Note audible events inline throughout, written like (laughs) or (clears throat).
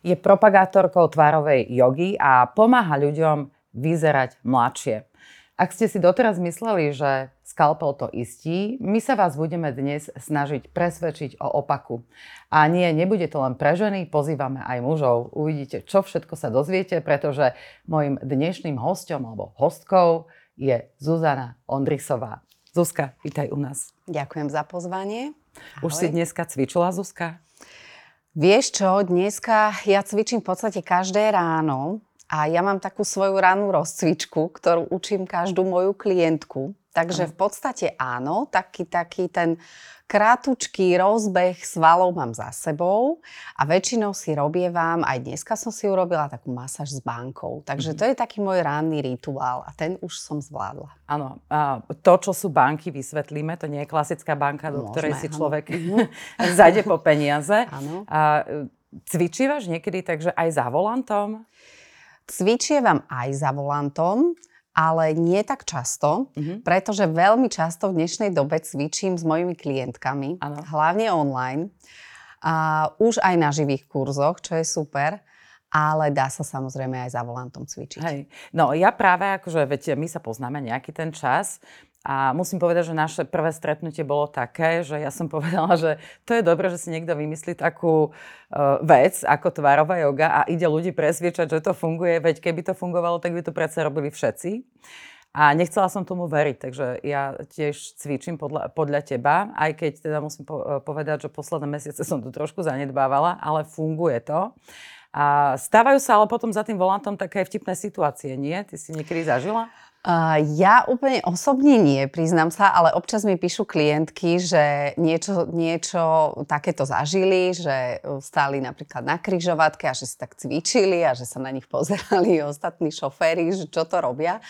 Je propagátorkou tvárovej jogy a pomáha ľuďom vyzerať mladšie. Ak ste si doteraz mysleli, že skalpel to istí, my sa vás budeme dnes snažiť presvedčiť o opaku. A nie, nebude to len pre ženy, pozývame aj mužov. Uvidíte, čo všetko sa dozviete, pretože môjim dnešným hostom alebo hostkou je Zuzana Ondrisová. Zuzka, vítaj u nás. Ďakujem za pozvanie. Ahoj. Už si dneska cvičila, Zuzka? Vieš čo, dneska ja cvičím v podstate každé ráno a ja mám takú svoju ranú rozcvičku, ktorú učím každú moju klientku. Takže v podstate áno, taký, taký ten krátučký rozbeh svalov mám za sebou a väčšinou si robievam, aj dneska som si urobila takú masáž s bankou. Takže to je taký môj ranný rituál a ten už som zvládla. Áno, to, čo sú banky, vysvetlíme, to nie je klasická banka, do Môžeme, ktorej si človek (laughs) zajde po peniaze. Áno. A, cvičívaš niekedy takže aj za volantom? Cvičievam aj za volantom, ale nie tak často, mm-hmm. pretože veľmi často v dnešnej dobe cvičím s mojimi klientkami, ano. hlavne online, a už aj na živých kurzoch, čo je super ale dá sa samozrejme aj za volantom cvičiť. Hej. No ja práve akože, veď my sa poznáme nejaký ten čas a musím povedať, že naše prvé stretnutie bolo také, že ja som (laughs) povedala, že to je dobré, že si niekto vymyslí takú uh, vec ako tvárová yoga a ide ľudí presviečať, že to funguje, veď keby to fungovalo, tak by to predsa robili všetci. A nechcela som tomu veriť, takže ja tiež cvičím podľa, podľa teba, aj keď teda musím po, e, povedať, že posledné mesiace som to trošku zanedbávala, ale funguje to. A stávajú sa ale potom za tým volantom také vtipné situácie, nie? Ty si niekedy zažila? Uh, ja úplne osobne nie, priznám sa, ale občas mi píšu klientky, že niečo, niečo takéto zažili, že stáli napríklad na kryžovatke a že si tak cvičili a že sa na nich pozerali (laughs) ostatní šoféry, že čo to robia.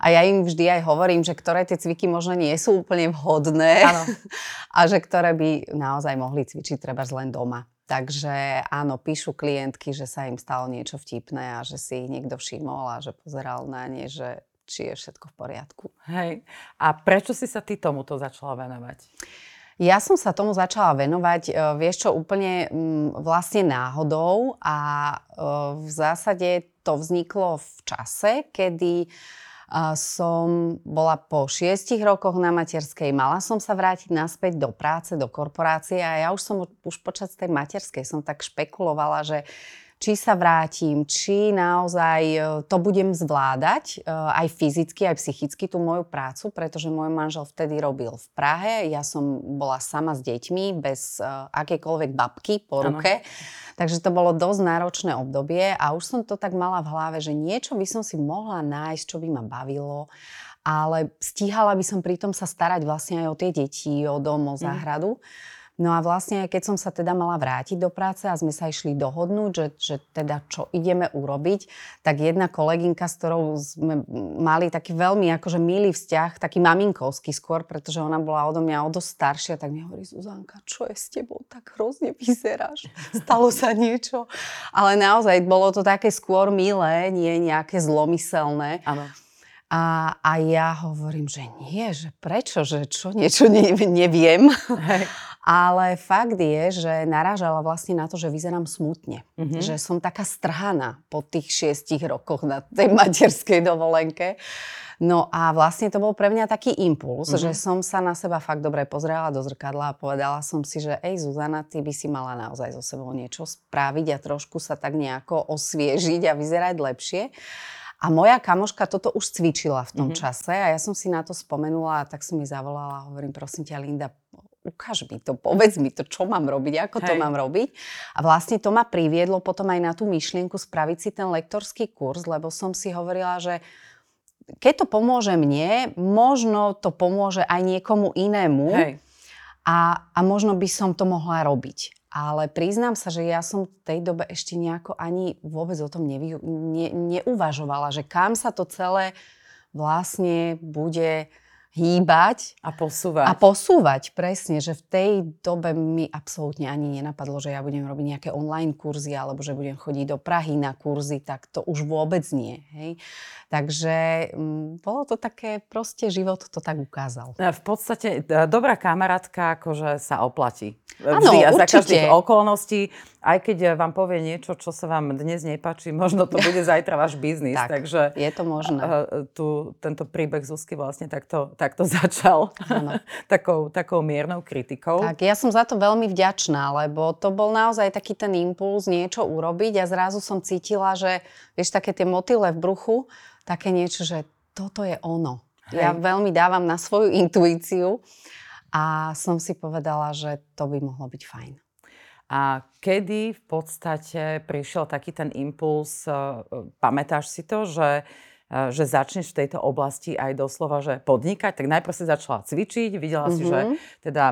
A ja im vždy aj hovorím, že ktoré tie cviky možno nie sú úplne vhodné ano. (laughs) a že ktoré by naozaj mohli cvičiť treba len doma. Takže áno, píšu klientky, že sa im stalo niečo vtipné a že si ich niekto všimol a že pozeral na ne, že či je všetko v poriadku. Hej. A prečo si sa ty tomuto začala venovať? Ja som sa tomu začala venovať, e, vieš čo, úplne vlastne náhodou a e, v zásade to vzniklo v čase, kedy som bola po šiestich rokoch na materskej, mala som sa vrátiť naspäť do práce, do korporácie a ja už som už počas tej materskej som tak špekulovala, že či sa vrátim, či naozaj e, to budem zvládať e, aj fyzicky, aj psychicky tú moju prácu, pretože môj manžel vtedy robil v Prahe, ja som bola sama s deťmi, bez e, akékoľvek babky po ruke. Ano. Takže to bolo dosť náročné obdobie a už som to tak mala v hlave, že niečo by som si mohla nájsť, čo by ma bavilo ale stíhala by som pritom sa starať vlastne aj o tie deti, o dom, o mhm. záhradu. Mm. No a vlastne, keď som sa teda mala vrátiť do práce a sme sa išli dohodnúť, že, že teda čo ideme urobiť, tak jedna kolegynka, s ktorou sme mali taký veľmi akože milý vzťah, taký maminkovský skôr, pretože ona bola odo mňa o dosť staršia, tak mi hovorí, Zuzanka, čo je s tebou? Tak hrozne vyzeráš. Stalo sa niečo. Ale naozaj bolo to také skôr milé, nie nejaké zlomyselné. Áno. A, a ja hovorím, že nie, že prečo, že čo, niečo ne, neviem. Hej. Ale fakt je, že narážala vlastne na to, že vyzerám smutne. Mm-hmm. Že som taká strhaná po tých šiestich rokoch na tej materskej dovolenke. No a vlastne to bol pre mňa taký impuls, mm-hmm. že som sa na seba fakt dobre pozrela do zrkadla a povedala som si, že ej Zuzana, ty by si mala naozaj so sebou niečo spraviť a trošku sa tak nejako osviežiť a vyzerať lepšie. A moja kamoška toto už cvičila v tom mm-hmm. čase a ja som si na to spomenula a tak som mi zavolala a hovorím, prosím ťa Linda, ukáž mi to, povedz mi to, čo mám robiť, ako Hej. to mám robiť. A vlastne to ma priviedlo potom aj na tú myšlienku spraviť si ten lektorský kurz, lebo som si hovorila, že keď to pomôže mne, možno to pomôže aj niekomu inému Hej. A, a možno by som to mohla robiť. Ale priznám sa, že ja som v tej dobe ešte nejako ani vôbec o tom nevy, ne, neuvažovala, že kam sa to celé vlastne bude hýbať. A posúvať. A posúvať, presne, že v tej dobe mi absolútne ani nenapadlo, že ja budem robiť nejaké online kurzy alebo že budem chodiť do Prahy na kurzy, tak to už vôbec nie. Hej. Takže m, mm, bolo to také, proste život to tak ukázal. V podstate e, dobrá kamarátka akože sa oplatí. Ano, a za každých okolností. Aj keď vám povie niečo, čo sa vám dnes nepáči, (laughs) možno to bude zajtra váš biznis. tak, takže je to možné. Tu, tento príbeh Zuzky vlastne takto, takto (laughs) začal. (laughs) takou, takou miernou kritikou. Tak, ja som za to veľmi vďačná, lebo to bol naozaj taký ten impuls niečo urobiť a zrazu som cítila, že vieš, také tie motyle v bruchu, také niečo, že toto je ono. Hej. Ja veľmi dávam na svoju intuíciu a som si povedala, že to by mohlo byť fajn. A kedy v podstate prišiel taký ten impuls, e, pamätáš si to, že, e, že začneš v tejto oblasti aj doslova, že podnikať? Tak najprv si začala cvičiť, videla mm-hmm. si, že mhm. teda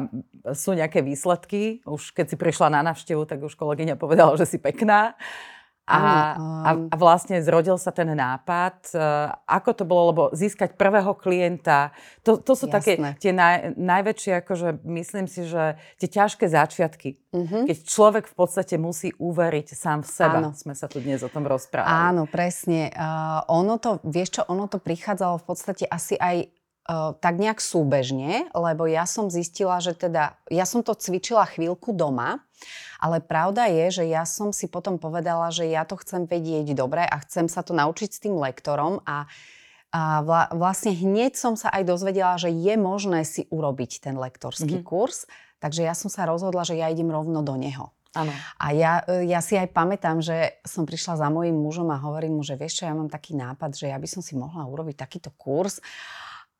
sú nejaké výsledky. Už keď si prišla na návštevu, tak už kolegyňa povedala, že si pekná. A, a, a vlastne zrodil sa ten nápad. E, ako to bolo, lebo získať prvého klienta, to, to sú Jasné. také tie naj, najväčšie, akože myslím si, že tie ťažké začiatky. Mm-hmm. Keď človek v podstate musí uveriť sám v seba. Áno. Sme sa tu dnes o tom rozprávali. Áno, presne. Uh, ono to, vieš čo, ono to prichádzalo v podstate asi aj tak nejak súbežne, lebo ja som zistila, že teda, ja som to cvičila chvíľku doma ale pravda je, že ja som si potom povedala, že ja to chcem vedieť dobre a chcem sa to naučiť s tým lektorom a a vla, vlastne hneď som sa aj dozvedela, že je možné si urobiť ten lektorský mm-hmm. kurz, takže ja som sa rozhodla, že ja idem rovno do neho. Ano. A ja, ja si aj pamätám, že som prišla za mojím mužom a hovorím mu, že vieš čo, ja mám taký nápad, že ja by som si mohla urobiť takýto kurz.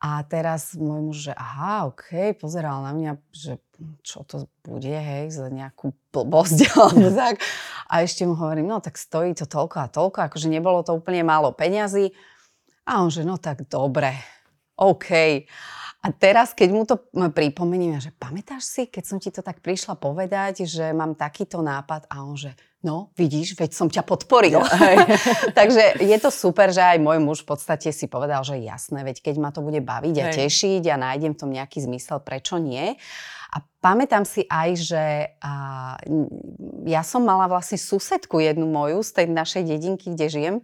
A teraz môj muž, že aha, OK, pozeral na mňa, že čo to bude, hej, za nejakú blbosť (laughs) alebo tak. A ešte mu hovorím, no tak stojí to toľko a toľko, akože nebolo to úplne málo peňazí. A on, že no tak dobre, OK. A teraz, keď mu to pripomeniem, že pamätáš si, keď som ti to tak prišla povedať, že mám takýto nápad a on, že no, vidíš, veď som ťa podporil. (laughs) Takže je to super, že aj môj muž v podstate si povedal, že jasné, veď keď ma to bude baviť a tešiť a nájdem v tom nejaký zmysel, prečo nie. A pamätám si aj, že a, ja som mala vlastne susedku jednu moju z tej našej dedinky, kde žijem,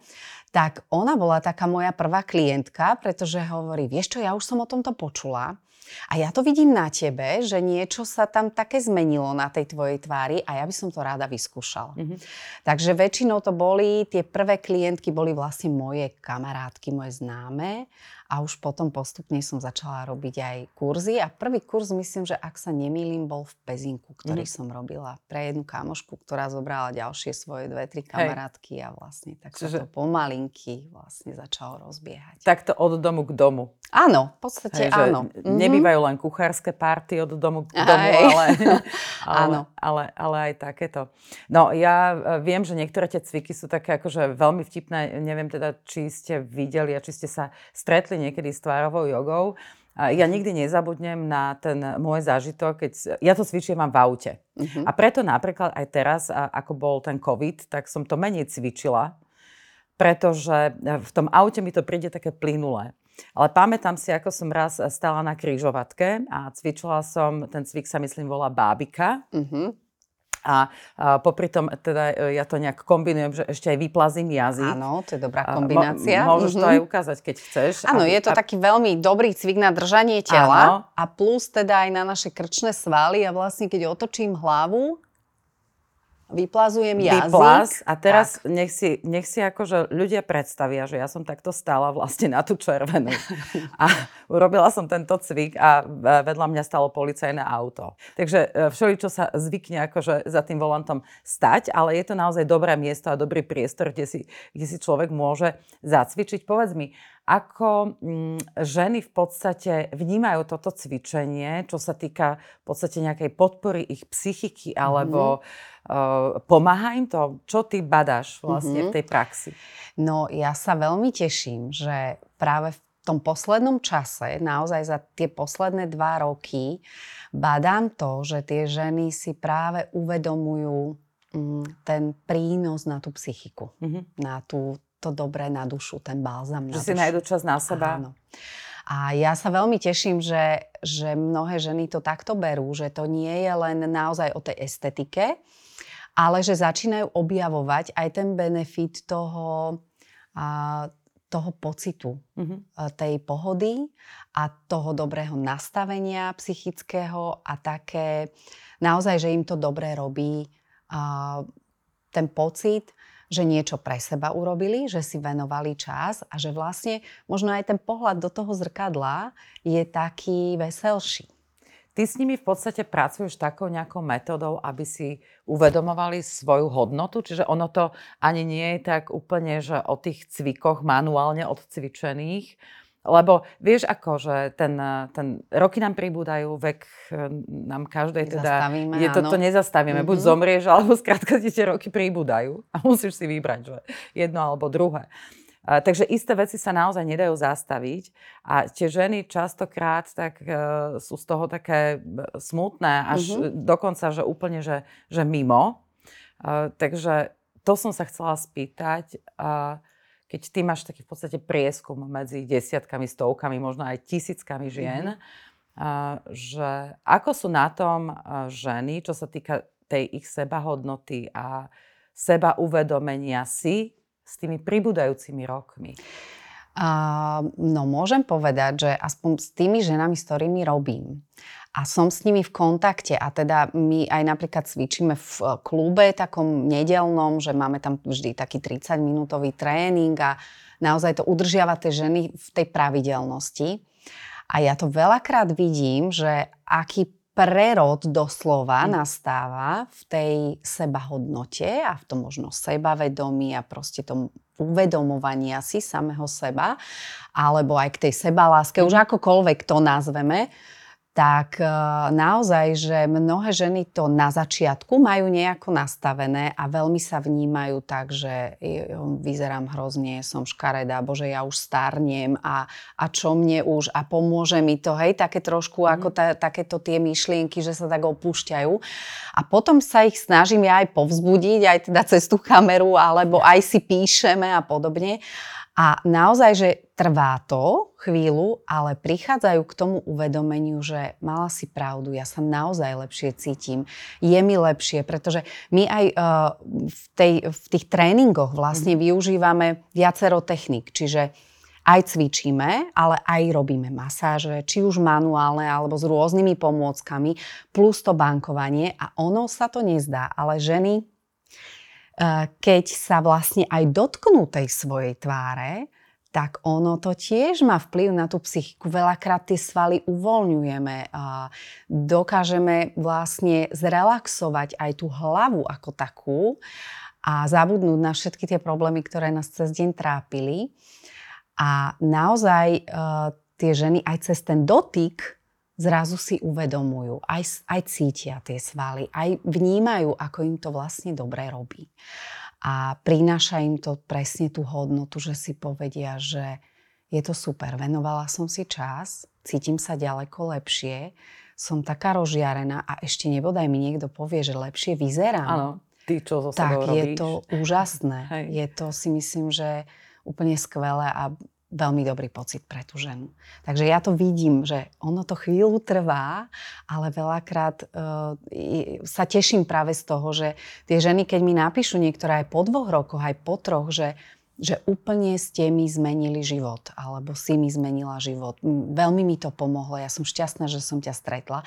tak ona bola taká moja prvá klientka, pretože hovorí, vieš čo, ja už som o tomto počula a ja to vidím na tebe, že niečo sa tam také zmenilo na tej tvojej tvári a ja by som to rada vyskúšala. Mm-hmm. Takže väčšinou to boli, tie prvé klientky boli vlastne moje kamarátky, moje známe a už potom postupne som začala robiť aj kurzy a prvý kurz myslím, že ak sa nemýlim, bol v Pezinku, ktorý mm. som robila pre jednu kamošku, ktorá zobrala ďalšie svoje dve, tri kamarátky Hej. a vlastne tak Čiže... sa to pomalinky vlastne začalo rozbiehať. Takto od domu k domu. Áno, v podstate Hej, áno. Mhm. Nebývajú len kuchárske party od domu k domu, ale, (laughs) ale, áno. Ale, ale aj takéto. No ja e, viem, že niektoré tie cviky sú také akože veľmi vtipné. Neviem teda, či ste videli a či ste sa stretli niekedy s tvárovou jogou. Ja nikdy nezabudnem na ten môj zážitok, keď ja to cvičím mám v aute. Uh-huh. A preto napríklad aj teraz, ako bol ten COVID, tak som to menej cvičila, pretože v tom aute mi to príde také plynulé. Ale pamätám si, ako som raz stala na kryžovatke a cvičila som, ten cvik sa myslím volá bábika. Uh-huh. A, a popri tom, teda e, ja to nejak kombinujem, že ešte aj vyplazím jazyk. Áno, to je dobrá kombinácia. Mo, môžeš mm-hmm. to mhm. aj ukázať, keď chceš. Áno, je to a... taký veľmi dobrý cvik na držanie tela. Áno. A plus teda aj na naše krčné svaly. A vlastne, keď otočím hlavu, Vyplazujem jazyk. Vyplaz a teraz nech si, nech si akože ľudia predstavia, že ja som takto stála vlastne na tú červenú. A urobila som tento cvik a vedľa mňa stalo policajné auto. Takže e, všeli, čo sa zvykne akože za tým volantom stať, ale je to naozaj dobré miesto a dobrý priestor, kde si, kde si človek môže zacvičiť. Povedz mi, ako mm, ženy v podstate vnímajú toto cvičenie, čo sa týka v podstate nejakej podpory ich psychiky, alebo mm-hmm. Uh, pomáha im to? Čo ty badáš vlastne mm-hmm. v tej praxi? No ja sa veľmi teším, že práve v tom poslednom čase, naozaj za tie posledné dva roky, badám to, že tie ženy si práve uvedomujú mm, ten prínos na tú psychiku, mm-hmm. na tú to dobré na dušu, ten balzam na Že dušu. si nájdu čas na seba. Áno. A ja sa veľmi teším, že, že mnohé ženy to takto berú, že to nie je len naozaj o tej estetike, ale že začínajú objavovať aj ten benefit toho, a, toho pocitu, mm-hmm. tej pohody a toho dobrého nastavenia psychického a také naozaj, že im to dobre robí uh, ten pocit, že niečo pre seba urobili, že si venovali čas a že vlastne možno aj ten pohľad do toho zrkadla je taký veselší. Ty s nimi v podstate pracuješ takou nejakou metodou, aby si uvedomovali svoju hodnotu, čiže ono to ani nie je tak úplne, že o tých cvikoch manuálne odcvičených, lebo vieš ako, že ten, ten, roky nám pribúdajú, vek eh, nám každej teda... Je to, to nezastavíme. Mm-hmm. Buď mhm. zomrieš, alebo skrátka ti tie roky pribúdajú a musíš si vybrať, že jedno alebo druhé. Takže isté veci sa naozaj nedajú zastaviť a tie ženy častokrát tak uh, sú z toho také smutné, až mm-hmm. dokonca, že úplne, že, že mimo. Uh, takže to som sa chcela spýtať, keď ty máš taký v podstate prieskum medzi desiatkami, stovkami, možno aj tisíckami žien, mm-hmm. že ako sú na tom ženy, čo sa týka tej ich sebahodnoty a seba uvedomenia si s tými pribúdajúcimi rokmi? Uh, no môžem povedať, že aspoň s tými ženami, s ktorými robím a som s nimi v kontakte a teda my aj napríklad cvičíme v e, klube takom nedelnom, že máme tam vždy taký 30-minútový tréning a naozaj to udržiava tie ženy v tej pravidelnosti. A ja to veľakrát vidím, že aký prerod doslova mm. nastáva v tej sebahodnote a v tom možno sebavedomí a proste tom uvedomovania si samého seba, alebo aj k tej sebaláske, mm. už akokoľvek to nazveme, tak e, naozaj, že mnohé ženy to na začiatku majú nejako nastavené a veľmi sa vnímajú tak, že vyzerám hrozne, som škaredá, bože, ja už starnem a, a čo mne už a pomôže mi to, hej, také trošku ako ta, takéto tie myšlienky, že sa tak opúšťajú. A potom sa ich snažím ja aj povzbudiť, aj teda cez tú kameru, alebo aj si píšeme a podobne. A naozaj, že trvá to chvíľu, ale prichádzajú k tomu uvedomeniu, že mala si pravdu, ja sa naozaj lepšie cítim, je mi lepšie, pretože my aj uh, v, tej, v tých tréningoch vlastne mm. využívame viacero technik, čiže aj cvičíme, ale aj robíme masáže, či už manuálne alebo s rôznymi pomôckami, plus to bankovanie. A ono sa to nezdá, ale ženy keď sa vlastne aj dotknú tej svojej tváre, tak ono to tiež má vplyv na tú psychiku. Veľakrát tie svaly uvoľňujeme a dokážeme vlastne zrelaxovať aj tú hlavu ako takú a zabudnúť na všetky tie problémy, ktoré nás cez deň trápili. A naozaj uh, tie ženy aj cez ten dotyk zrazu si uvedomujú, aj, aj cítia tie svaly, aj vnímajú, ako im to vlastne dobre robí. A prináša im to presne tú hodnotu, že si povedia, že je to super, venovala som si čas, cítim sa ďaleko lepšie, som taká rozžiarená a ešte nebodaj mi niekto povie, že lepšie vyzerám. Áno, ty čo zo Tak robíš. je to úžasné. Hej. Je to si myslím, že úplne skvelé a veľmi dobrý pocit pre tú ženu. Takže ja to vidím, že ono to chvíľu trvá, ale veľakrát uh, sa teším práve z toho, že tie ženy, keď mi napíšu niektoré aj po dvoch rokoch, aj po troch, že že úplne ste mi zmenili život, alebo si mi zmenila život. Veľmi mi to pomohlo, ja som šťastná, že som ťa stretla,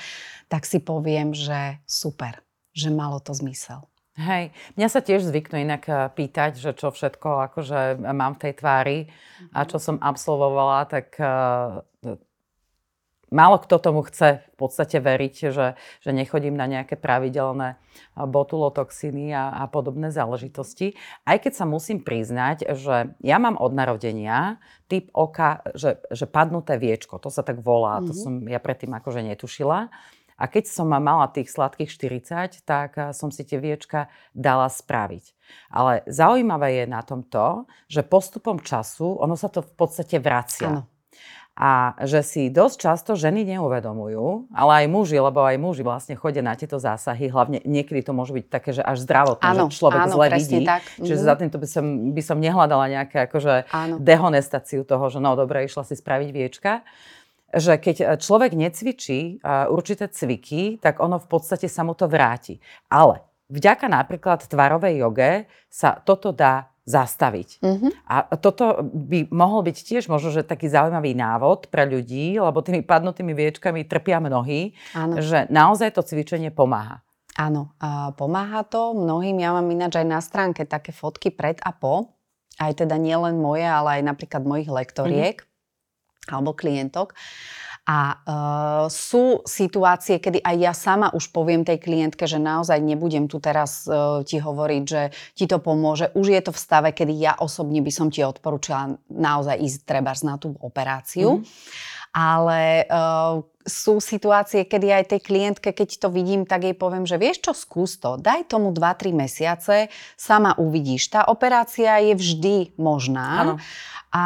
tak si poviem, že super, že malo to zmysel. Hej, mňa sa tiež zvyknú inak eh, pýtať, že čo všetko akože mám v tej tvári a čo som absolvovala, tak uh, málo kto tomu chce v podstate veriť, že, že nechodím na nejaké pravidelné eh, botulotoxiny a, a podobné záležitosti. Aj keď sa musím priznať, že ja mám od narodenia typ oka, že, že padnuté viečko, to sa tak volá, mm-hmm. to mhm. som ja predtým akože netušila. A keď som mala tých sladkých 40, tak eh, som si tie viečka dala spraviť. Ale zaujímavé je na tom to, že postupom času ono sa to v podstate vracia. Ano. A že si dosť často ženy neuvedomujú, ale aj muži, lebo aj muži vlastne chodia na tieto zásahy, hlavne niekedy to môže byť také, že až zdravotné, že človek áno, zle vidí. Tak. Čiže mm-hmm. za týmto by som, by som nehľadala nejaké akože dehonestáciu toho, že no dobre, išla si spraviť viečka že keď e, človek necvičí e, určité cviky, tak ono v podstate sa mu to vráti. Ale vďaka napríklad tvarovej joge sa toto dá zastaviť. Mm-hmm. A toto by mohol byť tiež možno, že taký zaujímavý návod pre ľudí, lebo tými padnutými viečkami trpia mnohí, Áno. že naozaj to cvičenie pomáha. Áno, a pomáha to mnohým. Ja mám ináč aj na stránke také fotky pred a po. Aj teda nielen moje, ale aj napríklad mojich lektoriek mm-hmm. Alebo klientok. A uh, sú situácie, kedy aj ja sama už poviem tej klientke, že naozaj nebudem tu teraz uh, ti hovoriť, že ti to pomôže. Už je to v stave, kedy ja osobne by som ti odporúčala naozaj ísť treba na tú operáciu. Mm. Ale uh, sú situácie, kedy aj tej klientke, keď to vidím, tak jej poviem, že vieš čo, skús to, daj tomu 2-3 mesiace, sama uvidíš. Tá operácia je vždy možná. Ano. A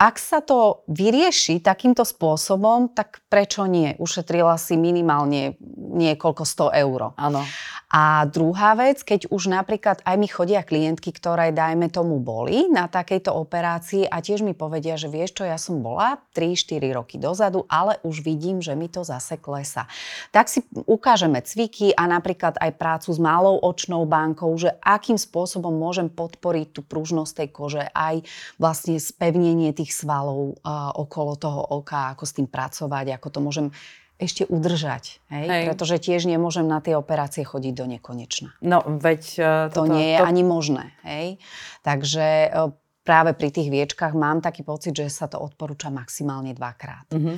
ak sa to vyrieši takýmto spôsobom, tak prečo nie? Ušetrila si minimálne niekoľko sto eur. Áno. A druhá vec, keď už napríklad aj mi chodia klientky, ktoré dajme tomu boli na takejto operácii a tiež mi povedia, že vieš čo, ja som bola 3-4 roky dozadu, ale už vidím, že mi to zase klesa. Tak si ukážeme cviky a napríklad aj prácu s malou očnou bankou, že akým spôsobom môžem podporiť tú pružnosť tej kože, aj vlastne spevnenie tých svalov uh, okolo toho oka, ako s tým pracovať, ako to môžem ešte udržať. Hej? Hej. Pretože tiež nemôžem na tie operácie chodiť do nekonečna. No, veď... Uh, toto, to nie je to... ani možné. Hej? Takže uh, práve pri tých viečkách mám taký pocit, že sa to odporúča maximálne dvakrát. Mm-hmm.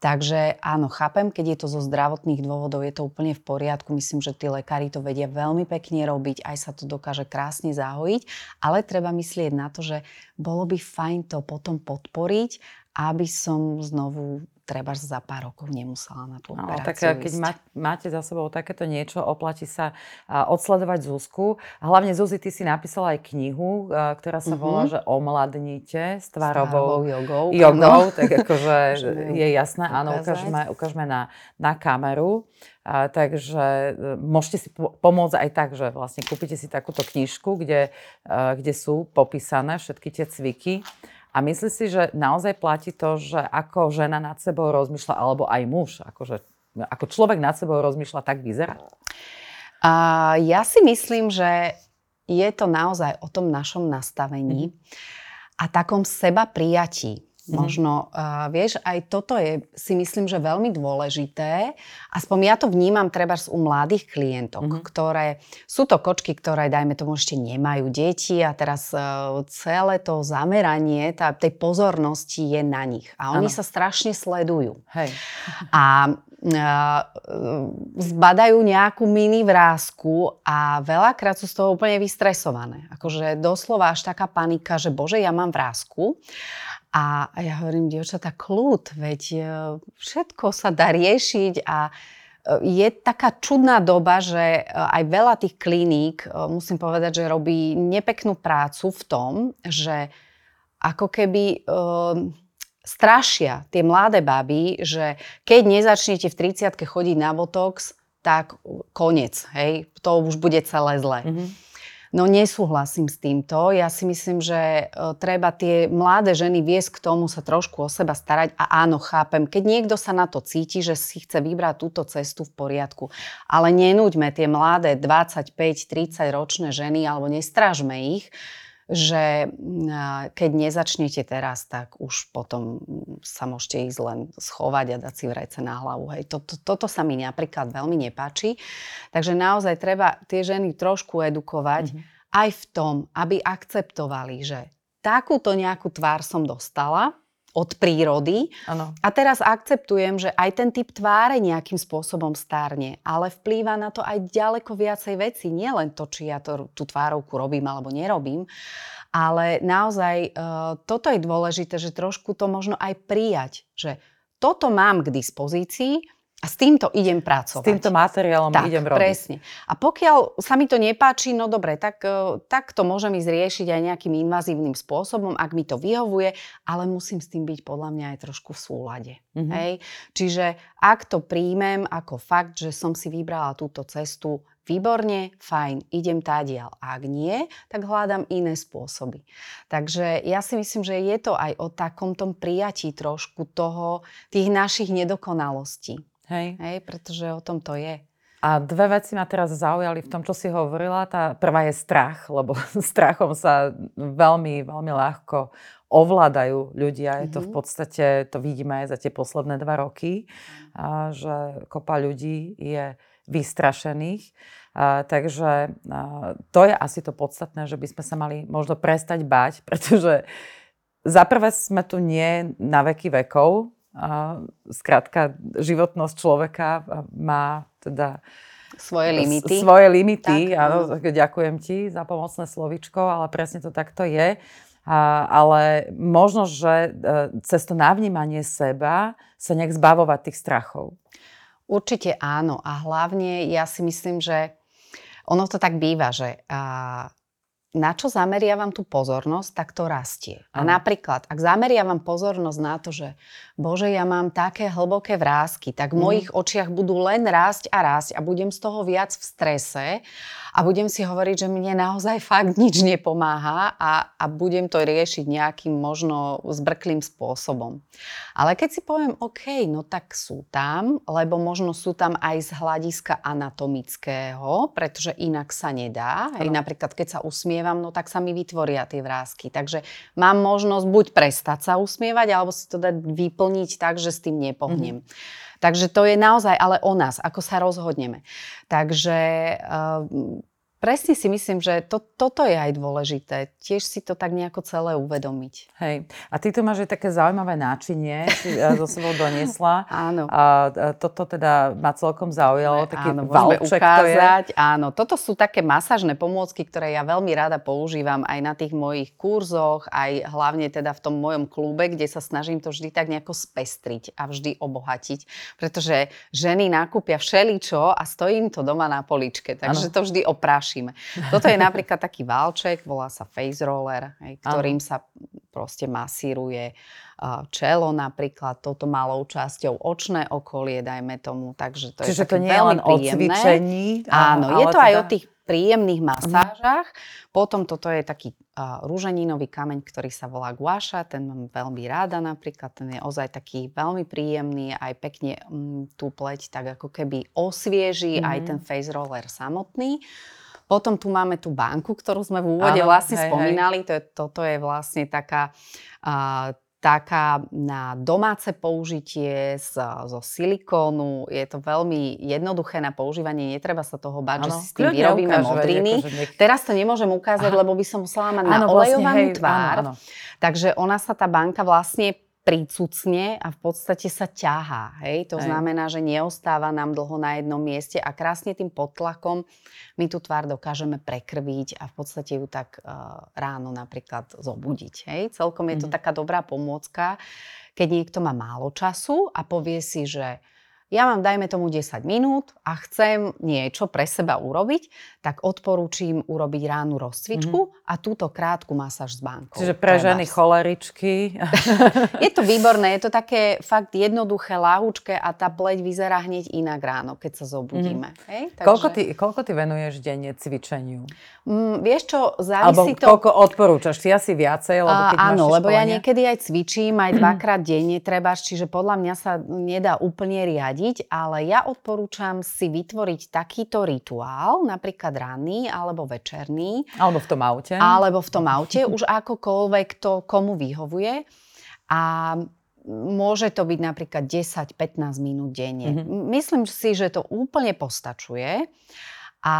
Takže áno, chápem, keď je to zo zdravotných dôvodov, je to úplne v poriadku. Myslím, že tí lekári to vedia veľmi pekne robiť, aj sa to dokáže krásne zahojiť, ale treba myslieť na to, že bolo by fajn to potom podporiť, aby som znovu treba za pár rokov nemusela na tú no, tak eh, keď má, máte za sebou takéto niečo, oplatí sa uh, odsledovať Zuzku. Hlavne Zuzi, ty si napísala aj knihu, uh, ktorá sa uh-huh. volá, že Omladnite s tvárovou jogou. jogou tak akože (laughs) je jasné, áno, ukážeme, ukážeme na, na kameru. A, takže môžete si pomôcť aj tak, že vlastne kúpite si takúto knižku, kde, kde sú popísané všetky tie cviky. A myslíš si, že naozaj platí to, že ako žena nad sebou rozmýšľa, alebo aj muž, akože, ako človek nad sebou rozmýšľa, tak vyzerá? A ja si myslím, že je to naozaj o tom našom nastavení mm-hmm. a takom seba prijatí. Mm. Možno, uh, vieš, aj toto je, si myslím, že veľmi dôležité. Aspoň ja to vnímam treba u mladých klientok, mm. ktoré, sú to kočky, ktoré, dajme tomu, ešte nemajú deti a teraz uh, celé to zameranie tá, tej pozornosti je na nich. A oni ano. sa strašne sledujú. Hej. A zbadajú nejakú mini vrázku a veľakrát sú z toho úplne vystresované. Akože doslova až taká panika, že bože, ja mám vrázku a ja hovorím, dievčatá, kľud, veď e, všetko sa dá riešiť a e, je taká čudná doba, že e, aj veľa tých kliník, musím povedať, že robí nepeknú prácu v tom, že ako keby strašia tie mladé baby, že keď nezačnete v 30 chodiť na botox, tak koniec, hej, to už bude celé zle. Mm-hmm. No nesúhlasím s týmto. Ja si myslím, že e, treba tie mladé ženy viesť k tomu sa trošku o seba starať a áno, chápem, keď niekto sa na to cíti, že si chce vybrať túto cestu v poriadku. Ale nenúďme tie mladé 25-30 ročné ženy alebo nestražme ich, že keď nezačnete teraz, tak už potom sa môžete ísť len schovať a dať si vrajce na hlavu. Hej. Toto, toto sa mi napríklad veľmi nepáči. Takže naozaj treba tie ženy trošku edukovať mm-hmm. aj v tom, aby akceptovali, že takúto nejakú tvár som dostala, od prírody. Ano. A teraz akceptujem, že aj ten typ tváre nejakým spôsobom stárne, ale vplýva na to aj ďaleko viacej veci. Nie len to, či ja to, tú tvárovku robím alebo nerobím, ale naozaj uh, toto je dôležité, že trošku to možno aj prijať, že toto mám k dispozícii, a s týmto idem pracovať. S týmto materiálom tak, idem robiť. presne. A pokiaľ sa mi to nepáči, no dobre, tak, e, tak to môžem ísť riešiť aj nejakým invazívnym spôsobom, ak mi to vyhovuje, ale musím s tým byť podľa mňa aj trošku v súlade. Mm-hmm. Hej? Čiže ak to príjmem ako fakt, že som si vybrala túto cestu, výborne, fajn, idem tádial. Ak nie, tak hľadám iné spôsoby. Takže ja si myslím, že je to aj o takom tom prijatí trošku toho, tých našich nedokonalostí. Hej. Hej, pretože o tom to je. A dve veci ma teraz zaujali v tom, čo si hovorila. Tá prvá je strach, lebo (laughs) strachom sa veľmi, veľmi ľahko ovládajú ľudia. Je to v mhm. podstate, to vidíme aj za tie posledné dva roky, a že kopa ľudí je vystrašených. Takže to je asi to podstatné, že by sme sa mali možno prestať bať, (laughs) pretože za prvé sme tu nie na veky vekov. Skrátka, životnosť človeka má teda svoje limity. Svoje limity, tak, áno, ďakujem ti za pomocné slovičko, ale presne to takto je. A, ale možno, že e, cez to navnímanie seba sa nejak zbavovať tých strachov. Určite áno. A hlavne ja si myslím, že ono to tak býva, že a, na čo zameriavam tú pozornosť, tak to rastie. A napríklad, ak zameriavam pozornosť na to, že bože, ja mám také hlboké vrázky, tak v mm. mojich očiach budú len rásť a rásť a budem z toho viac v strese a budem si hovoriť, že mne naozaj (laughs) fakt nič nepomáha a, a budem to riešiť nejakým možno zbrklým spôsobom. Ale keď si poviem, OK, no tak sú tam, lebo možno sú tam aj z hľadiska anatomického, pretože inak sa nedá. Hej, napríklad, keď sa usmievam, no tak sa mi vytvoria tie vrázky. Takže mám možnosť buď prestať sa usmievať, alebo si to dať vyplniť tak, že s tým nepohnem. Mm-hmm. Takže to je naozaj ale o nás, ako sa rozhodneme. Takže uh, Presne si myslím, že to, toto je aj dôležité. Tiež si to tak nejako celé uvedomiť. Hej. A ty tu máš aj také zaujímavé náčinie, si so sebou doniesla. (laughs) áno. A toto teda ma celkom zaujalo, taký áno, valček ukázať. To je. Áno, toto sú také masážne pomôcky, ktoré ja veľmi rada používam aj na tých mojich kurzoch, aj hlavne teda v tom mojom klube, kde sa snažím to vždy tak nejako spestriť a vždy obohatiť. Pretože ženy nakúpia všeličo a stojím to doma na poličke, takže ano. to vždy opráš strašíme. Toto je napríklad taký válček, volá sa face roller, hej, ktorým sa proste masíruje čelo napríklad, touto malou časťou očné okolie, dajme tomu. Takže to Čiže je to nie je len príjemné. o cvičení. Áno, je to teda... aj o tých príjemných masážach. Uh-huh. Potom toto je taký uh, rúženinový kameň, ktorý sa volá guaša, ten mám veľmi ráda napríklad, ten je ozaj taký veľmi príjemný, aj pekne um, tú pleť tak ako keby osvieži uh-huh. aj ten face roller samotný. Potom tu máme tú banku, ktorú sme v úvode Áno, vlastne hej, spomínali. Hej. To je, toto je vlastne taká, uh, taká na domáce použitie z, zo silikónu. Je to veľmi jednoduché na používanie, netreba sa toho báť, že si s tým vyrobíme modriny. Nech... Teraz to nemôžem ukázať, Aha. lebo by som musela mať ano, na olejovanú vlastne, tvár. Áno, áno. Takže ona sa tá banka vlastne pricucne a v podstate sa ťahá. Hej? To hej. znamená, že neostáva nám dlho na jednom mieste a krásne tým podtlakom my tú tvár dokážeme prekrviť a v podstate ju tak uh, ráno napríklad zobudiť. Hej? Celkom je to mm-hmm. taká dobrá pomôcka, keď niekto má málo času a povie si, že ja mám, dajme tomu, 10 minút a chcem niečo pre seba urobiť, tak odporúčim urobiť ránu rozcvičku mm-hmm. a túto krátku masáž s bankou. Čiže pre ženy choleričky. (laughs) je to výborné, je to také fakt jednoduché, láhučké a tá pleť vyzerá hneď inak ráno, keď sa zobudíme. Mm-hmm. Hej? Takže... Koľko, ty, koľko ty venuješ denne cvičeniu? Mm, vieš čo, závisí Alebo to... koľko odporúčaš? Ty asi viacej, lebo keď Áno, lebo školenie... ja niekedy aj cvičím, aj (clears throat) dvakrát denne treba, čiže podľa mňa sa nedá úplne riadiť radiť, ale ja odporúčam si vytvoriť takýto rituál, napríklad ranný alebo večerný. Alebo v tom aute. Alebo v tom aute, (laughs) už akokoľvek to komu vyhovuje. A môže to byť napríklad 10-15 minút denne. Mm-hmm. Myslím si, že to úplne postačuje. A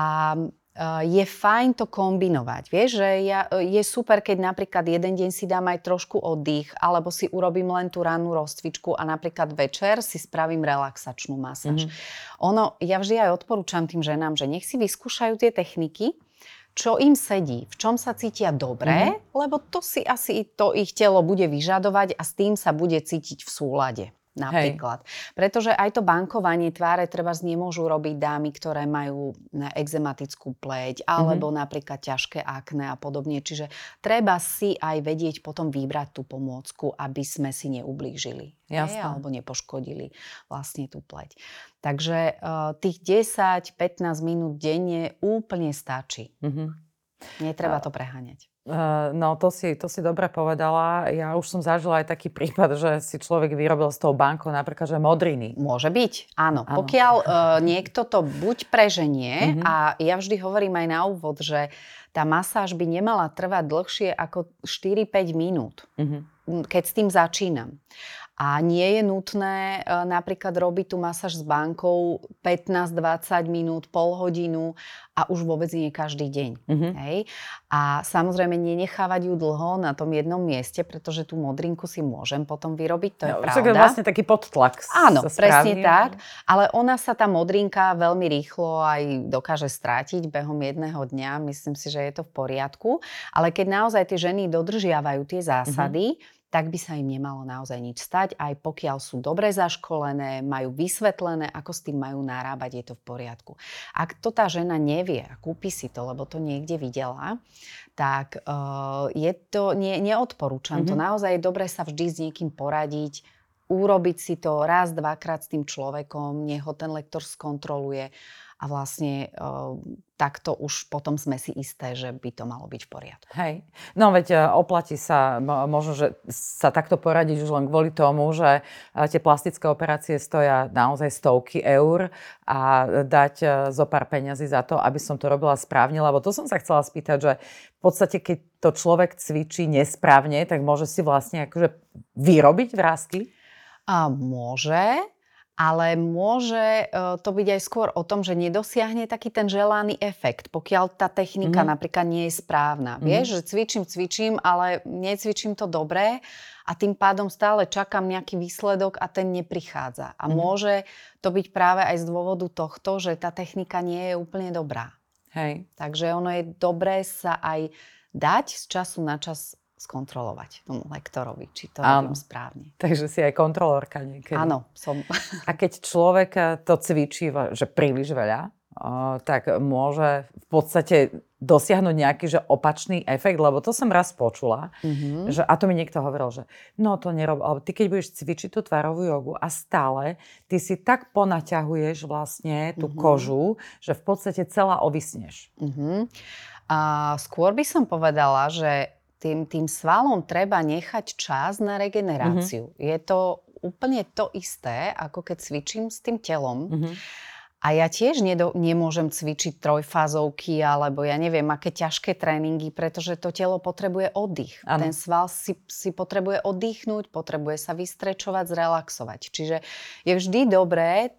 je fajn to kombinovať. Vieš, že ja, je super, keď napríklad jeden deň si dám aj trošku oddych, alebo si urobím len tú rannú rozcvičku a napríklad večer si spravím relaxačnú masáž. Mm-hmm. Ono, ja vždy aj odporúčam tým ženám, že nech si vyskúšajú tie techniky, čo im sedí, v čom sa cítia dobre, mm-hmm. lebo to si asi to ich telo bude vyžadovať a s tým sa bude cítiť v súlade. Napríklad. Hej. Pretože aj to bankovanie tváre treba nemôžu robiť dámy, ktoré majú exematickú pleť alebo mm-hmm. napríklad ťažké akné a podobne. Čiže treba si aj vedieť potom vybrať tú pomôcku, aby sme si neublížili. Hej, alebo nepoškodili vlastne tú pleť. Takže uh, tých 10-15 minút denne úplne stačí. Mm-hmm. Netreba to preháňať. Uh, no, to si, to si dobre povedala. Ja už som zažila aj taký prípad, že si človek vyrobil z toho banko napríklad, že modriny. Môže byť, áno. áno. Pokiaľ uh, niekto to buď preženie, uh-huh. a ja vždy hovorím aj na úvod, že tá masáž by nemala trvať dlhšie ako 4-5 minút, uh-huh. keď s tým začínam. A nie je nutné e, napríklad robiť tú masáž s bankou 15-20 minút, pol hodinu a už vôbec nie každý deň. Mm-hmm. Hej? A samozrejme nenechávať ju dlho na tom jednom mieste, pretože tú modrinku si môžem potom vyrobiť, to je no, pravda. je vlastne taký podtlak. Áno, presne tak. Ale ona sa, tá modrinka, veľmi rýchlo aj dokáže strátiť behom jedného dňa. Myslím si, že je to v poriadku. Ale keď naozaj tie ženy dodržiavajú tie zásady, mm-hmm tak by sa im nemalo naozaj nič stať, aj pokiaľ sú dobre zaškolené, majú vysvetlené, ako s tým majú narábať, je to v poriadku. Ak to tá žena nevie a kúpi si to, lebo to niekde videla, tak uh, je to, nie, neodporúčam mm-hmm. to. Mhm. Naozaj je dobre sa vždy s niekým poradiť, urobiť si to raz, dvakrát s tým človekom, nech ho ten lektor skontroluje a vlastne uh, takto už potom sme si isté, že by to malo byť v poriadku. Hej. No veď uh, oplatí sa možno, že sa takto poradiť už len kvôli tomu, že uh, tie plastické operácie stoja naozaj stovky eur a dať zo pár peňazí za to, aby som to robila správne, lebo to som sa chcela spýtať, že v podstate, keď to človek cvičí nesprávne, tak môže si vlastne akože vyrobiť vrázky? A môže, ale môže e, to byť aj skôr o tom, že nedosiahne taký ten želaný efekt, pokiaľ tá technika mm-hmm. napríklad nie je správna. Mm-hmm. Vieš, že cvičím, cvičím, ale necvičím to dobre a tým pádom stále čakám nejaký výsledok a ten neprichádza. A mm-hmm. môže to byť práve aj z dôvodu tohto, že tá technika nie je úplne dobrá. Hej. Takže ono je dobré sa aj dať z času na čas skontrolovať tomu lektorovi, či to Áno. robím správne. Takže si aj kontrolórka niekedy. Áno, som. (laughs) A keď človek eh, to cvičí, že príliš veľa, tak môže v podstate dosiahnuť nejaký že opačný efekt, lebo to som raz počula, mm-hmm. že, a to mi niekto hovoril, že no to nerob, ale ty keď budeš cvičiť tú tvarovú jogu a stále ty si tak ponaťahuješ vlastne tú mm-hmm. kožu, že v podstate celá ovisneš. Mm-hmm. A skôr by som povedala, že tým, tým svalom treba nechať čas na regeneráciu. Mm-hmm. Je to úplne to isté, ako keď cvičím s tým telom. Mm-hmm. A ja tiež nedo, nemôžem cvičiť trojfázovky alebo ja neviem, aké ťažké tréningy, pretože to telo potrebuje oddych. Ano. Ten sval si, si potrebuje oddychnúť, potrebuje sa vystrečovať, zrelaxovať. Čiže je vždy dobré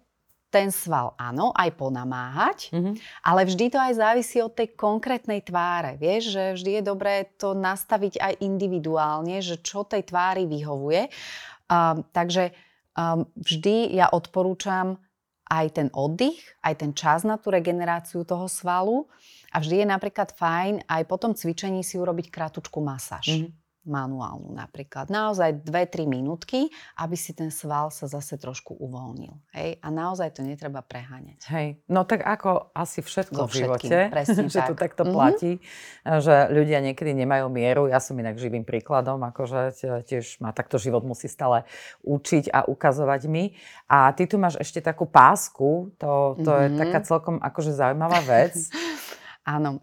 ten sval áno, aj ponamáhať, mm-hmm. ale vždy to aj závisí od tej konkrétnej tváre. Vieš, že vždy je dobré to nastaviť aj individuálne, že čo tej tvári vyhovuje. Um, takže um, vždy ja odporúčam aj ten oddych, aj ten čas na tú regeneráciu toho svalu. A vždy je napríklad fajn aj po tom cvičení si urobiť krátku masáž. Mm-hmm manuálnu napríklad. Naozaj 2-3 minútky, aby si ten sval sa zase trošku uvoľnil. Hej? A naozaj to netreba preháňať. Hej, no tak ako asi všetko so v živote, (laughs) že tak. to takto mm-hmm. platí, že ľudia niekedy nemajú mieru. Ja som inak živým príkladom, akože tiež ma takto život musí stále učiť a ukazovať mi. A ty tu máš ešte takú pásku, to, to mm-hmm. je taká celkom akože zaujímavá vec. (laughs) Áno,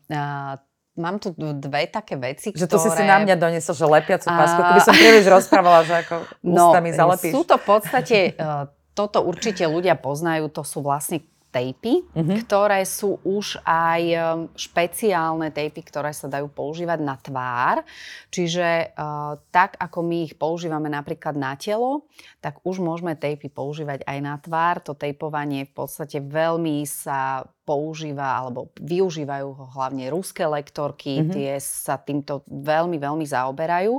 Mám tu dve také veci, Že to ktoré... si si na mňa doniesol, že lepiacu pásku. Keby som príliš rozprávala, že ako no, ústami zalepíš. sú to v podstate, uh, toto určite ľudia poznajú, to sú vlastne tejpy, mm-hmm. ktoré sú už aj um, špeciálne tejpy, ktoré sa dajú používať na tvár. Čiže uh, tak, ako my ich používame napríklad na telo, tak už môžeme tejpy používať aj na tvár. To tejpovanie v podstate veľmi sa používa alebo využívajú ho hlavne ruské lektorky, mm-hmm. tie sa týmto veľmi, veľmi zaoberajú.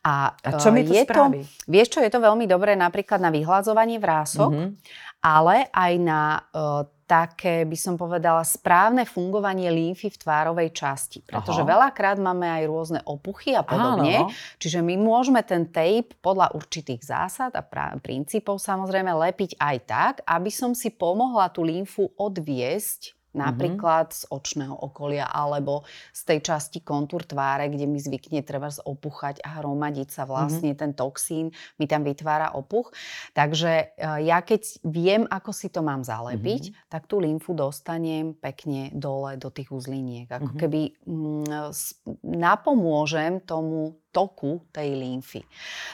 A, a čo mi to je spraví? To, vieš čo, je to veľmi dobré napríklad na vyhľadzovanie vrások, mm-hmm ale aj na uh, také, by som povedala, správne fungovanie lymfy v tvárovej časti. Pretože Aha. veľakrát máme aj rôzne opuchy a podobne. Áno. Čiže my môžeme ten tape podľa určitých zásad a pra- princípov samozrejme lepiť aj tak, aby som si pomohla tú lymfu odviesť Napríklad mm-hmm. z očného okolia alebo z tej časti kontúr tváre, kde mi zvykne treba opuchať a hromadiť sa vlastne mm-hmm. ten toxín, mi tam vytvára opuch. Takže e, ja keď viem, ako si to mám zalepiť, mm-hmm. tak tú lymfu dostanem pekne dole do tých uzliniek. Ako mm-hmm. keby mm, napomôžem tomu toku tej lymfy.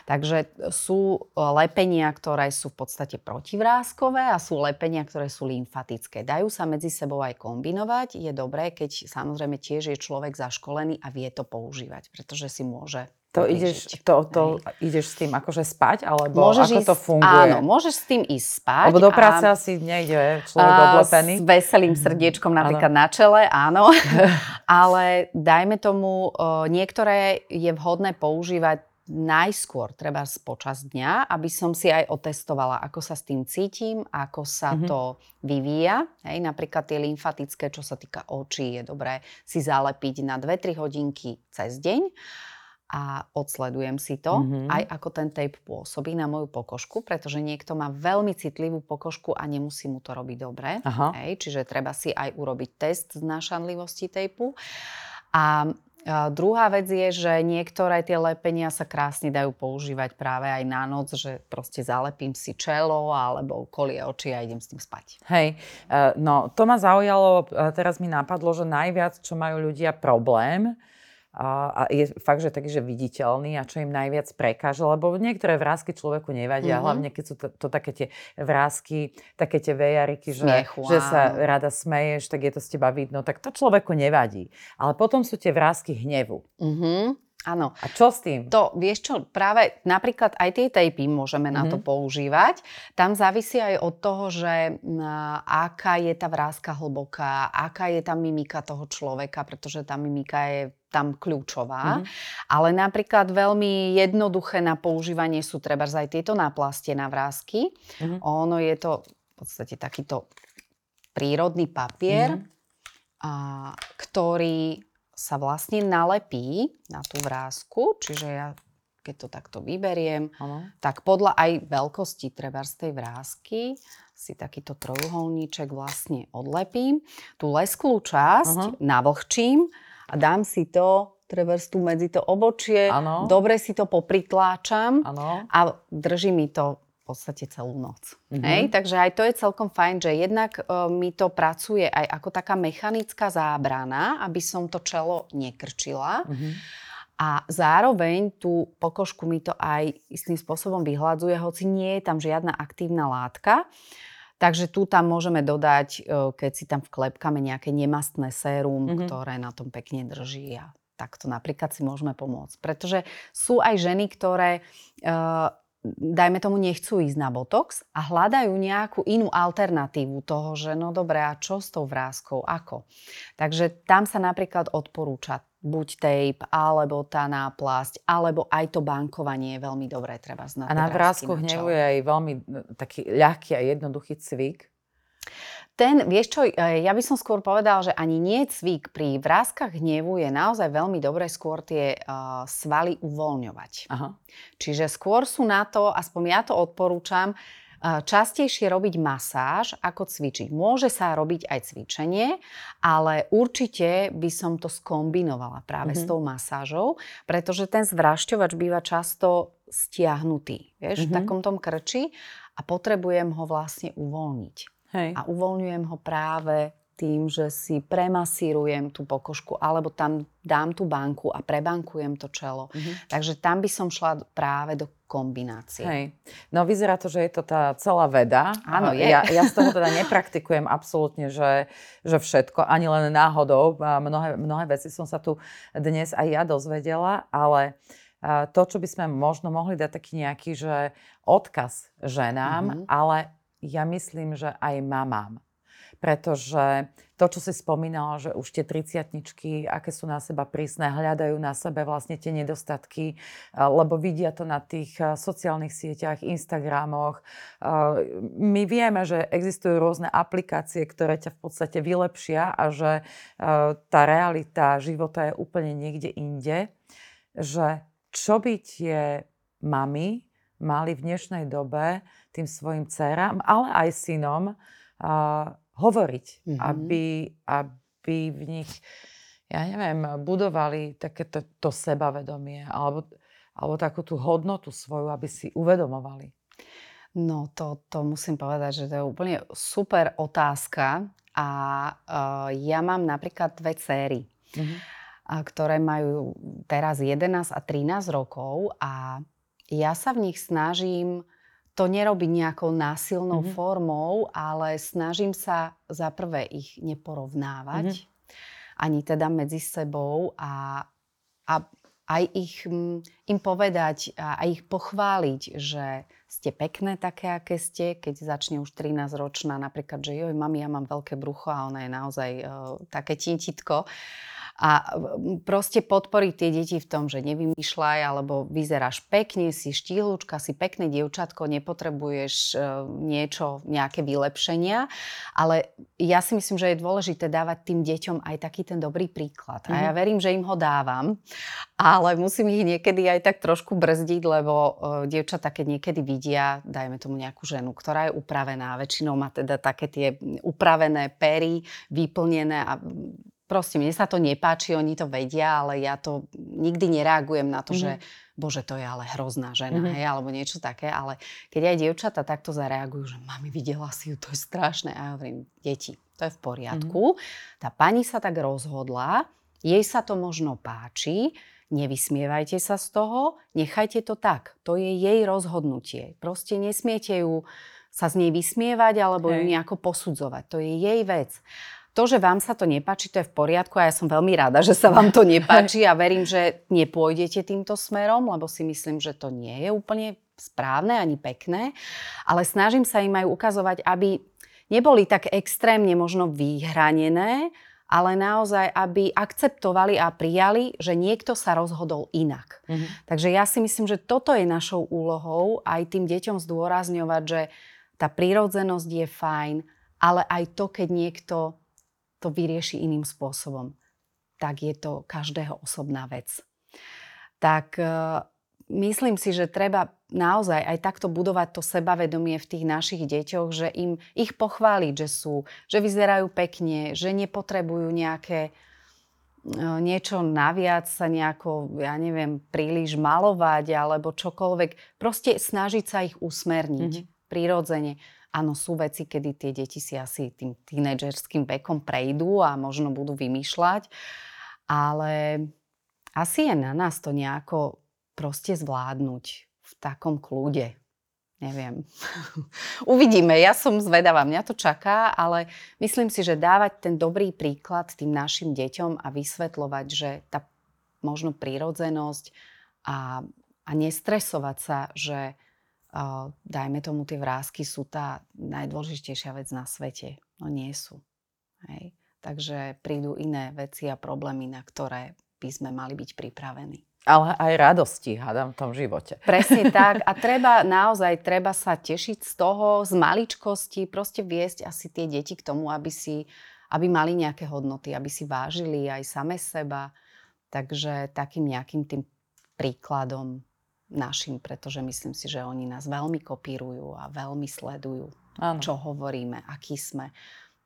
Takže sú e, lepenia, ktoré sú v podstate protivrázkové a sú lepenia, ktoré sú lymfatické. Dajú sa medzi sebou aj kombinovať. Je dobré, keď samozrejme tiež je človek zaškolený a vie to používať, pretože si môže To ideš, to, to ideš s tým akože spať, alebo môžeš ako ísť, to funguje? Áno, môžeš s tým ísť spať. Lebo do práce a, asi nejde človek oblepený. S veselým srdiečkom napríklad ano. na čele, áno. (laughs) Ale dajme tomu, niektoré je vhodné používať najskôr, treba počas dňa, aby som si aj otestovala, ako sa s tým cítim, ako sa mm-hmm. to vyvíja. Hej, napríklad tie lymfatické, čo sa týka očí, je dobré si zalepiť na 2-3 hodinky cez deň a odsledujem si to, mm-hmm. aj ako ten tape pôsobí na moju pokožku, pretože niekto má veľmi citlivú pokožku a nemusí mu to robiť dobre. Hej, čiže treba si aj urobiť test znášanlivosti tejpu. A a druhá vec je, že niektoré tie lepenia sa krásne dajú používať práve aj na noc, že proste zalepím si čelo alebo kolie oči a idem s tým spať. Hej, e, no to ma zaujalo, e, teraz mi napadlo, že najviac, čo majú ľudia problém, a je fakt, že taký, že viditeľný a čo im najviac prekáže, lebo niektoré vrázky človeku nevadia, mm-hmm. hlavne keď sú to, to také tie vrázky, také tie vejariky, že, Smiechu, že sa rada smeješ, tak je to z teba vidno, tak to človeku nevadí. Ale potom sú tie vrázky hnevu. Mm-hmm. Áno. A čo s tým? To, vieš čo, práve napríklad aj tie tejpy môžeme mm-hmm. na to mhm. používať. Tam závisí aj od toho, že m, aká je tá vrázka hlboká, aká je tá mimika toho človeka, pretože tá mimika je tam kľúčová. Mm-hmm. Ale napríklad veľmi jednoduché na používanie sú treba aj tieto náplastie na vrázky. Mm-hmm. Ono je to v podstate takýto prírodný papier, mm-hmm. a, ktorý sa vlastne nalepí na tú vrázku, čiže ja keď to takto vyberiem, ano. tak podľa aj veľkosti z tej vrázky si takýto trojuholníček vlastne odlepím. Tú lesklú časť uh-huh. navlhčím a dám si to treba tu medzi to obočie, ano. dobre si to popritláčam ano. a drží mi to podstate celú noc. Mm-hmm. Hej? Takže aj to je celkom fajn, že jednak uh, mi to pracuje aj ako taká mechanická zábrana, aby som to čelo nekrčila. Mm-hmm. A zároveň tú pokožku mi to aj istým spôsobom vyhľadzuje, hoci nie je tam žiadna aktívna látka. Takže tu tam môžeme dodať, keď si tam vklepkame nejaké nemastné sérum, mm-hmm. ktoré na tom pekne drží a takto napríklad si môžeme pomôcť. Pretože sú aj ženy, ktoré uh, dajme tomu, nechcú ísť na botox a hľadajú nejakú inú alternatívu toho, že no dobré, a čo s tou vrázkou, ako. Takže tam sa napríklad odporúča buď tape, alebo tá náplasť, alebo aj to bankovanie je veľmi dobré treba znať. A na vrázku hnevu je aj veľmi taký ľahký a jednoduchý cvik, ten, vieš čo, e, ja by som skôr povedal, že ani nie cvik. Pri vrázkach hnevu je naozaj veľmi dobré skôr tie uh, svaly uvoľňovať. Aha. Čiže skôr sú na to, aspoň ja to odporúčam, uh, častejšie robiť masáž ako cvičiť. Môže sa robiť aj cvičenie, ale určite by som to skombinovala práve mm-hmm. s mhm. tou masážou, pretože ten zvrašťovač býva často stiahnutý, vieš, mm-hmm. v mhm. takom tom krči a potrebujem ho vlastne uvoľniť. Hej. A uvoľňujem ho práve tým, že si premasírujem tú pokožku alebo tam dám tú banku a prebankujem to čelo. Mm-hmm. Takže tam by som šla práve do kombinácie. Hej. No vyzerá to, že je to tá celá veda. Áno, je. Ja, ja z toho teda nepraktikujem absolútne, že, že všetko, ani len náhodou. Mnohé, mnohé veci som sa tu dnes aj ja dozvedela, ale to, čo by sme možno mohli dať taký nejaký, že odkaz ženám, mm-hmm. ale ja myslím, že aj mamám. Pretože to, čo si spomínala, že už tie triciatničky, aké sú na seba prísne, hľadajú na sebe vlastne tie nedostatky, lebo vidia to na tých sociálnych sieťach, Instagramoch. My vieme, že existujú rôzne aplikácie, ktoré ťa v podstate vylepšia a že tá realita života je úplne niekde inde. Že čo by tie mamy mali v dnešnej dobe tým svojim dcerám, ale aj synom uh, hovoriť, mm-hmm. aby, aby v nich, ja neviem, budovali takéto to sebavedomie alebo, alebo takú tú hodnotu svoju, aby si uvedomovali. No to, to musím povedať, že to je úplne super otázka a uh, ja mám napríklad dve céry. Mm-hmm. Ktoré majú teraz 11 a 13 rokov a ja sa v nich snažím to nerobiť nejakou násilnou mm-hmm. formou, ale snažím sa za prvé ich neporovnávať, mm-hmm. ani teda medzi sebou a, a aj ich, mm, im povedať a, a ich pochváliť, že ste pekné také, aké ste, keď začne už 13-ročná, napríklad, že joj, mami, ja mám veľké brucho a ona je naozaj uh, také tintitko a proste podporiť tie deti v tom, že nevymýšľaj, alebo vyzeráš pekne, si štíhlučka, si pekné dievčatko, nepotrebuješ e, niečo, nejaké vylepšenia, ale ja si myslím, že je dôležité dávať tým deťom aj taký ten dobrý príklad. A ja mhm. verím, že im ho dávam, ale musím ich niekedy aj tak trošku brzdiť, lebo uh, dievčatá, keď niekedy vidia, dajme tomu nejakú ženu, ktorá je upravená, väčšinou má teda také tie upravené pery, vyplnené a proste mne sa to nepáči, oni to vedia, ale ja to nikdy nereagujem na to, mm-hmm. že bože, to je ale hrozná žena, mm-hmm. hej, alebo niečo také, ale keď aj dievčata takto zareagujú, že mami, videla si ju, to je strašné, a ja hovorím, deti, to je v poriadku. Mm-hmm. Tá pani sa tak rozhodla, jej sa to možno páči, nevysmievajte sa z toho, nechajte to tak. To je jej rozhodnutie. Proste nesmiete ju sa z nej vysmievať alebo Hej. ju nejako posudzovať. To je jej vec. To, že vám sa to nepáči, to je v poriadku a ja som veľmi rada, že sa vám to nepáči a verím, že nepôjdete týmto smerom, lebo si myslím, že to nie je úplne správne ani pekné, ale snažím sa im aj ukazovať, aby neboli tak extrémne možno vyhranené, ale naozaj, aby akceptovali a prijali, že niekto sa rozhodol inak. Mm-hmm. Takže ja si myslím, že toto je našou úlohou aj tým deťom zdôrazňovať, že tá prírodzenosť je fajn, ale aj to, keď niekto to vyrieši iným spôsobom. Tak je to každého osobná vec. Tak uh, myslím si, že treba naozaj aj takto budovať to sebavedomie v tých našich deťoch, že im ich pochváliť, že sú, že vyzerajú pekne, že nepotrebujú nejaké uh, niečo naviac sa nejako, ja neviem, príliš malovať alebo čokoľvek. Proste snažiť sa ich usmerniť mm-hmm. prirodzene Áno, sú veci, kedy tie deti si asi tým tínedžerským vekom prejdú a možno budú vymýšľať, ale asi je na nás to nejako proste zvládnuť v takom kľude. Neviem. (laughs) Uvidíme, ja som zvedavá, mňa to čaká, ale myslím si, že dávať ten dobrý príklad tým našim deťom a vysvetľovať, že tá možno prírodzenosť a, a nestresovať sa, že dajme tomu, tie vrázky sú tá najdôležitejšia vec na svete. No nie sú. Hej. Takže prídu iné veci a problémy, na ktoré by sme mali byť pripravení. Ale aj radosti, hádam, v tom živote. Presne (laughs) tak. A treba, naozaj, treba sa tešiť z toho, z maličkosti, proste viesť asi tie deti k tomu, aby si, aby mali nejaké hodnoty, aby si vážili aj same seba. Takže takým nejakým tým príkladom našim, pretože myslím si, že oni nás veľmi kopírujú a veľmi sledujú, ano. čo hovoríme, aký sme.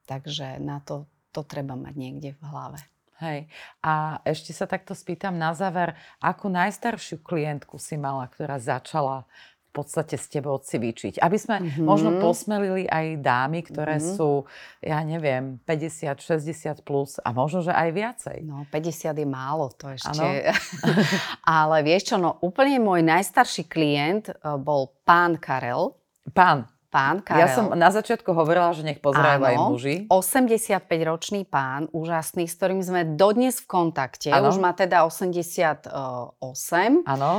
Takže na to, to treba mať niekde v hlave. Hej. A ešte sa takto spýtam na záver, akú najstaršiu klientku si mala, ktorá začala podstate s tebou cvičiť. Aby sme mm-hmm. možno posmelili aj dámy, ktoré mm-hmm. sú, ja neviem, 50, 60 plus a možno, že aj viacej. No, 50 je málo, to ešte. (laughs) Ale vieš čo, no úplne môj najstarší klient e, bol pán Karel. Pán. Pán Karel. Ja som na začiatku hovorila, že nech pozerajú aj muži. 85-ročný pán, úžasný, s ktorým sme dodnes v kontakte. Ano. Už má teda 88. Áno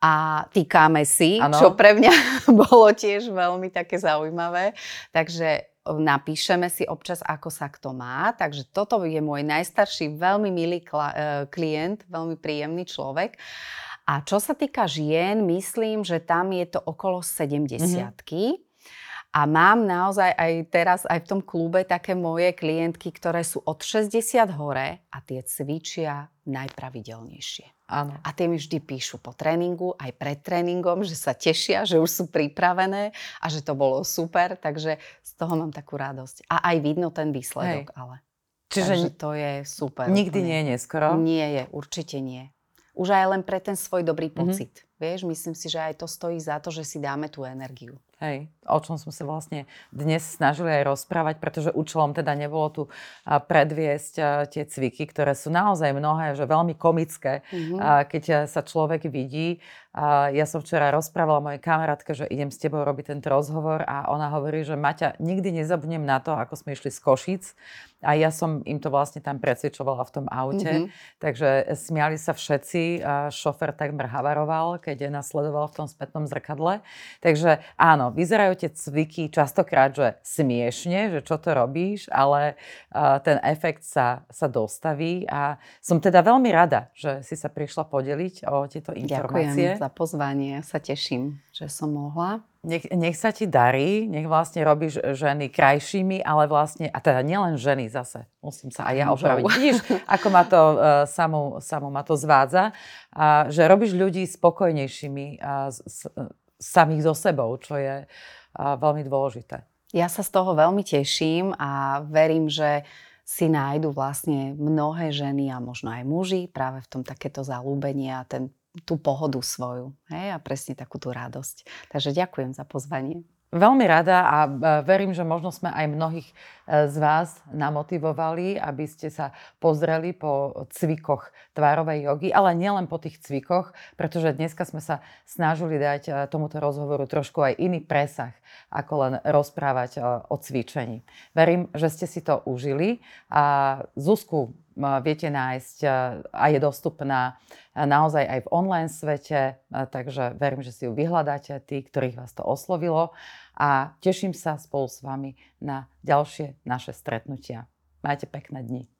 a týkame si, ano. čo pre mňa (laughs) bolo tiež veľmi také zaujímavé. Takže e, napíšeme si občas, ako sa kto má. Takže toto je môj najstarší, veľmi milý e, klient, veľmi príjemný človek. A čo sa týka žien, myslím, že tam je to okolo 70 mm-hmm. A mám naozaj aj teraz aj v tom klube také moje klientky, ktoré sú od 60 hore a tie cvičia najpravidelnejšie. Áno. A tie mi vždy píšu po tréningu, aj pred tréningom, že sa tešia, že už sú pripravené a že to bolo super, takže z toho mám takú radosť. A aj vidno ten výsledok, Hej. ale. Čiže takže to je super. Nikdy úplne. nie je neskoro? Nie je, určite nie. Už aj len pre ten svoj dobrý mhm. pocit. Mm-hmm Vieš, myslím si, že aj to stojí za to, že si dáme tú energiu. Hej, o čom sme sa vlastne dnes snažili aj rozprávať, pretože účelom teda nebolo tu predviesť tie cviky, ktoré sú naozaj mnohé, že veľmi komické, mm-hmm. keď sa človek vidí. Ja som včera rozprávala mojej kamarátke, že idem s tebou robiť tento rozhovor a ona hovorí, že Maťa, nikdy nezabudnem na to, ako sme išli z Košic a ja som im to vlastne tam precvičovala v tom aute. Mm-hmm. Takže smiali sa všetci, šofer takmer havaroval, keď nás sledoval v tom spätnom zrkadle. Takže áno, áno, vyzerajú tie cviky častokrát, že smiešne, že čo to robíš, ale uh, ten efekt sa, sa dostaví a som teda veľmi rada, že si sa prišla podeliť o tieto informácie. Ďakujem za pozvanie, sa teším, že som mohla. Nech, nech sa ti darí, nech vlastne robíš ženy krajšími, ale vlastne, a teda nielen ženy zase, musím sa aj ja opraviť. Vidíš, ako ma to uh, samú, samú ma to zvádza, uh, že robíš ľudí spokojnejšími uh, s, samých so sebou, čo je veľmi dôležité. Ja sa z toho veľmi teším a verím, že si nájdu vlastne mnohé ženy a možno aj muži práve v tom takéto zalúbenie a ten, tú pohodu svoju. Hej? A presne takú tú radosť. Takže ďakujem za pozvanie. Veľmi rada a verím, že možno sme aj mnohých e, z vás namotivovali, aby ste sa pozreli po cvikoch tvárovej jogy, ale nielen po tých cvikoch, pretože dneska sme sa snažili dať e, tomuto rozhovoru trošku aj iný presah, ako len rozprávať e, o cvičení. Verím, že ste si to užili a Zuzku viete nájsť a je dostupná naozaj aj v online svete, takže verím, že si ju vyhľadáte, tí, ktorých vás to oslovilo a teším sa spolu s vami na ďalšie naše stretnutia. Majte pekné dni.